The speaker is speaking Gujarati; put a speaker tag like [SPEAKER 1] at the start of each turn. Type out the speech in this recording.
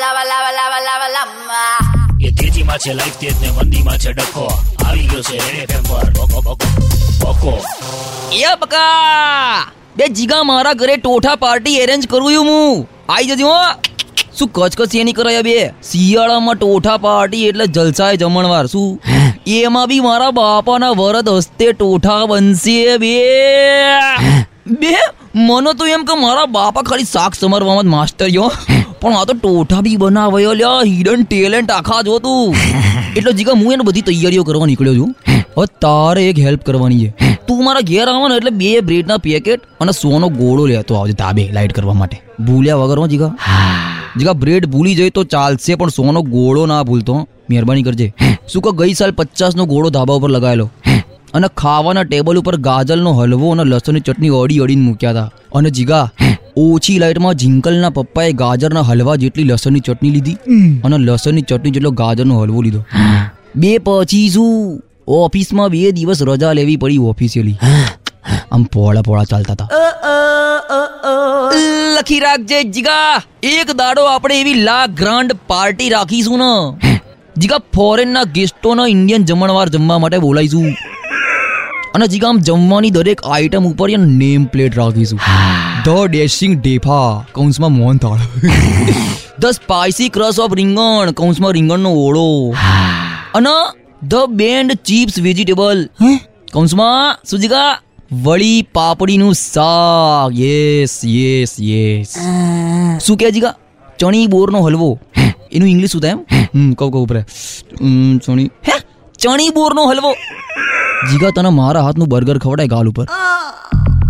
[SPEAKER 1] lava, લાવા લાવા લાવા lava.
[SPEAKER 2] એ તેજીમાં છે લાઈફ તેજ ને મંદીમાં છે ડખો. આવી ગયો છે રેડ એફએમ પર. બકો બકો બકો
[SPEAKER 3] એ બકા! બે જીગા મારા ઘરે ટોઠા પાર્ટી એરેન્જ કરું છું હું. આઈ જજો હો. શું કચકચ એની કરાય બે? શિયાળામાં ટોઠા પાર્ટી એટલે જલસાય જમણવાર. શું? એમાં બી મારા બાપાના વરદ હસ્તે ટોઠા બનશે બે. બે? મને તો એમ કે મારા બાપા ખાલી શાક સમરવામાં જ માસ્ટર યો પણ આ તો ટોઠા બી બનાવાયો. લ્યા હિડન ટેલેન્ટ આખા જો તું. એટલે જીગા હું એને બધી તૈયારીઓ કરવા નીકળ્યો છું. હવે તારે એક હેલ્પ કરવાની છે. તું મારા ઘેર આવો ને એટલે બે બ્રેડના પેકેટ અને સોનો ગોળો લેતો આવજે તાબે લાઈટ કરવા માટે. ભૂલ્યા વગર હો જીગા. જીગા બ્રેડ ભૂલી જાય તો ચાલશે પણ સોનો ગોળો ના ભૂલતો મહેરબાની કરજે. શું કે ગઈ સાલ પચાસ નો ગોળો ધાબા ઉપર લગાવેલો અને ખાવાના ટેબલ ઉપર ગાજરનો હલવો અને લસણની ચટણી અડી અડીને મૂક્યા હતા અને જીગા ઓછી લાઈટમાં જિંકલના પપ્પાએ ગાજરના હલવા જેટલી લસણની ચટણી લીધી અને લસણની ચટણી જેટલો ગાજરનો હલવો લીધો. બે પછી શું? ઓફિસમાં બે દિવસ રજા લેવી પડી ઓફિસિયલી આમ પોળા પોળા ચાલતા હતા. લખી રાખજે જીગા. એક દાડો આપણે એવી લા ગ્રાન્ડ પાર્ટી રાખીશું ને. જીગા ફોરેનના ગેસ્ટોના ઇન્ડિયન જમણવાર જમવા માટે બોલાવીશું. અને જીગા આમ જમવાની દરેક આઈટમ ઉપર નેમ પ્લેટ રાખીશું. ધ ડેશિંગ ડેફા કૌંસમાં મોહનથાળ ધ સ્પાઇસી ક્રશ ઓફ રીંગણ કૌંસમાં રીંગણનો ઓળો. અને ધ બેન્ડ ચીપ્સ વેજીટેબલ કૌંસમાં સુજીકા વળી પાપડીનું શાક. યસ યસ યસ શું કહે જીગા ચણી બોરનો હલવો. એનું ઇંગ્લિશ શું થાય એમ? હમ કહું કહું ઉપરે ચણી. હે? ચણી બોરનો હલવો. જીગા તને મારા હાથનું બર્ગર ખવડાય ગાલ ઉપર.